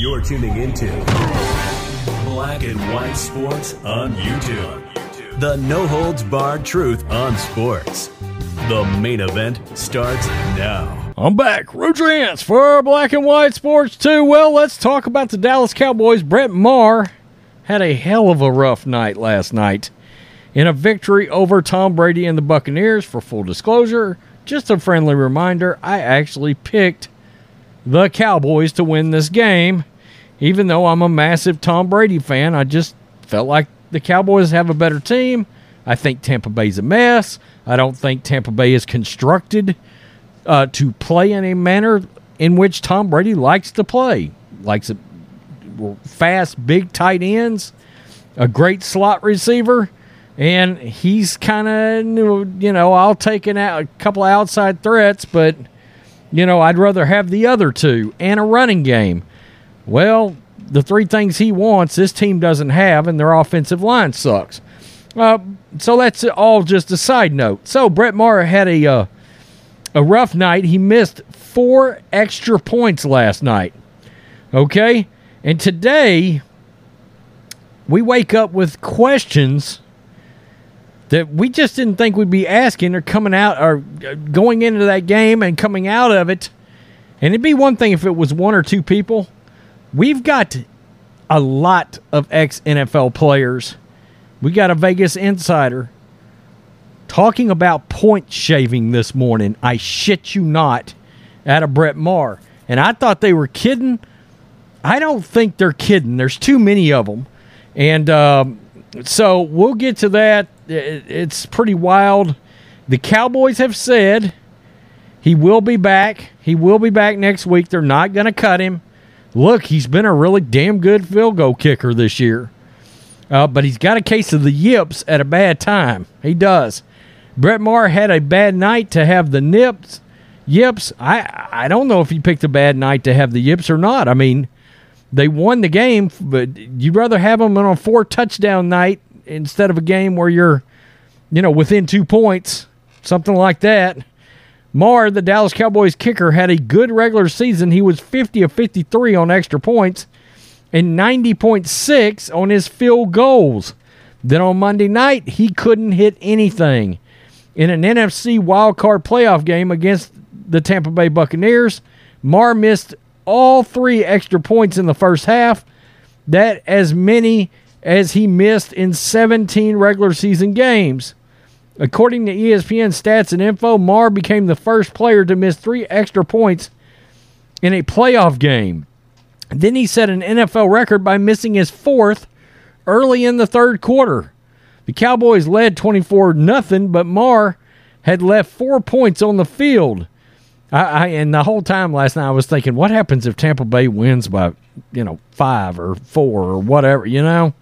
You're tuning into Black and White Sports on YouTube. The no holds barred truth on sports. The main event starts now. I'm back. Rudrance for Black and White Sports 2. Well, let's talk about the Dallas Cowboys. Brett Maher had a hell of a rough night last night in a victory over Tom Brady and the Buccaneers. For full disclosure, just a friendly reminder, I actually picked the Cowboys to win this game. Even though I'm a massive Tom Brady fan, I just felt like the Cowboys have a better team. I think Tampa Bay's a mess. I don't think Tampa Bay is constructed uh, to play in a manner in which Tom Brady likes to play. Likes fast, big tight ends, a great slot receiver, and he's kind of you know I'll take an out, a couple outside threats, but you know I'd rather have the other two and a running game. Well, the three things he wants, this team doesn't have, and their offensive line sucks. Uh, so that's all just a side note. So Brett Maher had a uh, a rough night. He missed four extra points last night. Okay, and today we wake up with questions that we just didn't think we'd be asking or coming out or uh, going into that game and coming out of it. And it'd be one thing if it was one or two people. We've got a lot of ex NFL players. We got a Vegas insider talking about point shaving this morning. I shit you not, out of Brett Maher. And I thought they were kidding. I don't think they're kidding. There's too many of them. And um, so we'll get to that. It's pretty wild. The Cowboys have said he will be back. He will be back next week. They're not going to cut him. Look, he's been a really damn good field goal kicker this year. Uh, but he's got a case of the yips at a bad time. He does. Brett Maher had a bad night to have the nips, yips. I I don't know if he picked a bad night to have the yips or not. I mean, they won the game, but you'd rather have them on a four touchdown night instead of a game where you're, you know, within two points, something like that. Maher, the Dallas Cowboys kicker, had a good regular season. He was 50 of 53 on extra points and 90.6 on his field goals. Then on Monday night, he couldn't hit anything. In an NFC wildcard playoff game against the Tampa Bay Buccaneers, Maher missed all three extra points in the first half. That as many as he missed in 17 regular season games. According to ESPN stats and info, Maher became the first player to miss three extra points in a playoff game. Then he set an NFL record by missing his fourth early in the third quarter. The Cowboys led 24 nothing, but Maher had left four points on the field. I, I, and the whole time last night I was thinking, what happens if Tampa Bay wins by, you know, five or four or whatever, you know?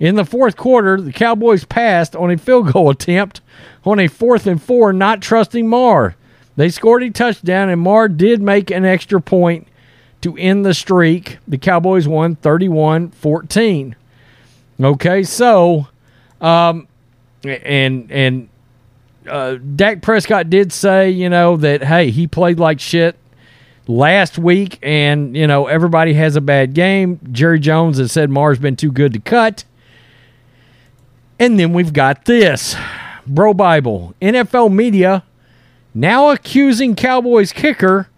In the fourth quarter, the Cowboys passed on a field goal attempt on a fourth and four, not trusting Maher. They scored a touchdown, and Maher did make an extra point to end the streak. The Cowboys won 31 14. Okay, so, um, and, and, uh, Dak Prescott did say, you know, that, hey, he played like shit last week, and, you know, everybody has a bad game. Jerry Jones has said Maher's been too good to cut. And then we've got this BroBible. NFL media now accusing Cowboys kicker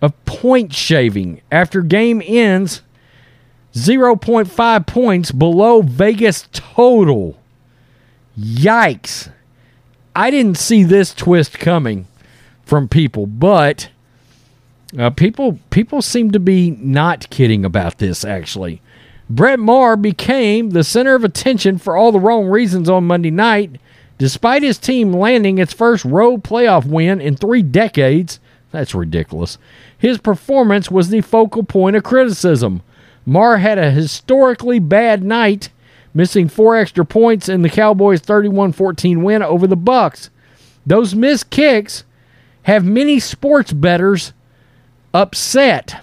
of point shaving after game ends 0.5 points below Vegas total. Yikes. I didn't see this twist coming from people, but uh, people people seem to be not kidding about this actually. Brett Maher became the center of attention for all the wrong reasons on Monday night, despite his team landing its first road playoff win in three decades That's ridiculous. His performance was the focal point of criticism. Maher had a historically bad night, missing four extra points in the Cowboys' 31-14 win over the Bucks. Those missed kicks have many sports bettors upset.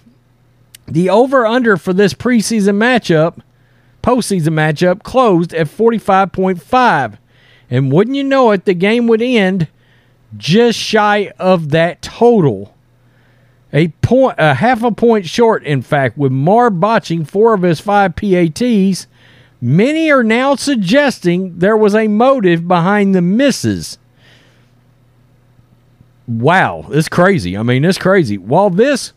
The over-under for this preseason matchup, postseason matchup, closed at 45.5. And wouldn't you know it, the game would end just shy of that total. A point, a half a point short, in fact, with Maher botching four of his five PATs. Many are now suggesting there was a motive behind the misses. Wow, it's crazy. I mean, it's crazy. While this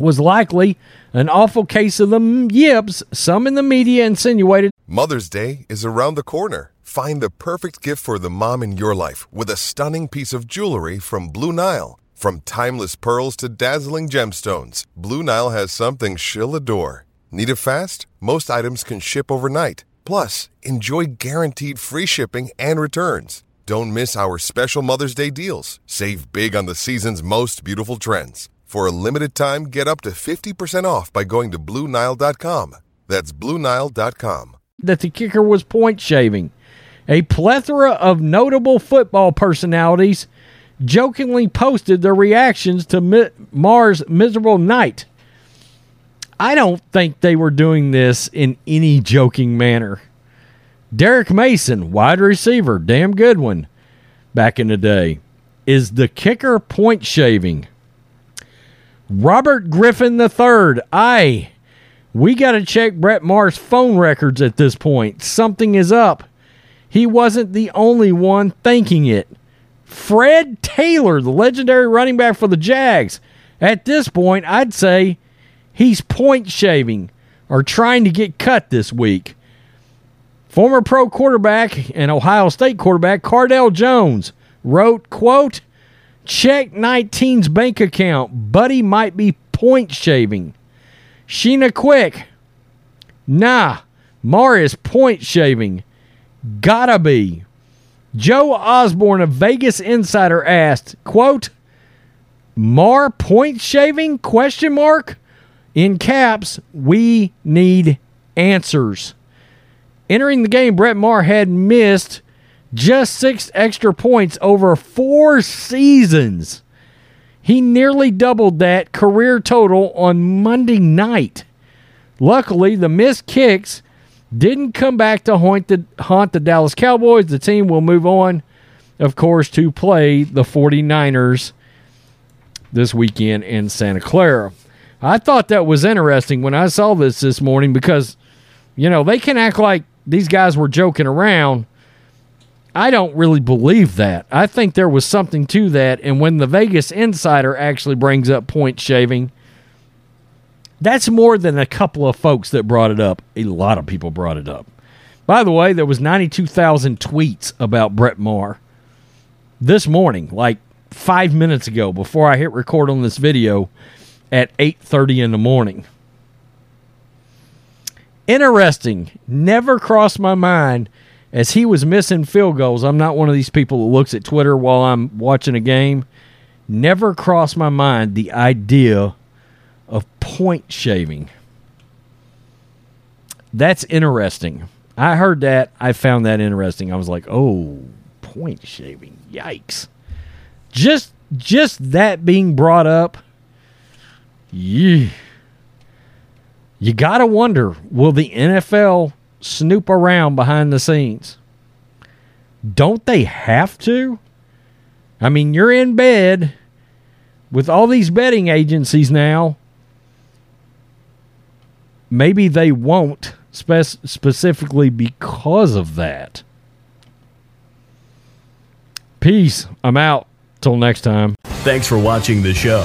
was likely an awful case of the yips, some in the media insinuated Mother's Day is around the corner. Find the perfect gift for the mom in your life with a stunning piece of jewelry from Blue Nile. From timeless pearls to dazzling gemstones, Blue Nile has something she'll adore. Need it fast? Most items can ship overnight. Plus, enjoy guaranteed free shipping and returns. Don't miss our special Mother's Day deals. Save big on the season's most beautiful trends. For a limited time, get up to 50% off by going to BlueNile.com. That's BlueNile.com. that the kicker was point shaving. A plethora of notable football personalities jokingly posted their reactions to Mi- Maher's miserable night. I don't think they were doing this in any joking manner. Derrick Mason, wide receiver, damn good one back in the day, is the kicker point shaving. Robert Griffin III, I. We got to check Brett Maher's phone records at this point. Something is up. He wasn't the only one thinking it. Fred Taylor, the legendary running back for the Jags, at this point, I'd say he's point shaving or trying to get cut this week. Former pro quarterback and Ohio State quarterback Cardale Jones wrote, quote, check 19's bank account. Buddy might be point shaving. Sheena Quick, nah, Maher is point shaving. Gotta be. Joe Osborne of Vegas Insider asked, quote, Maher point shaving? Question mark. In caps, we need answers. Entering the game, Brett Maher had missed just six extra points over four seasons. He nearly doubled that career total on Monday night. Luckily, the missed kicks didn't come back to haunt the, haunt the Dallas Cowboys. The team will move on, of course, to play the 49ers this weekend in Santa Clara. I thought that was interesting when I saw this this morning because, you know, they can act like these guys were joking around. I don't really believe that. I think there was something to that. And when the Vegas Insider actually brings up point shaving, that's more than a couple of folks that brought it up. A lot of people brought it up. By the way, there was 92,000 tweets about Brett Maher this morning, like five minutes ago, before I hit record on this video at 8.30 in the morning. Interesting. Never crossed my mind as he was missing field goals. I'm not one of these people that looks at Twitter while I'm watching a game. Never crossed my mind the idea of point shaving. That's interesting. I heard that. I found that interesting. I was like, "Oh, point shaving. Yikes." Just just that being brought up, yeah. You got to wonder, will the NFL snoop around behind the scenes? Don't they have to? I mean, you're in bed with all these betting agencies now. Maybe they won't spec- specifically because of that. Peace. I'm out. Till next time. Thanks for watching the show.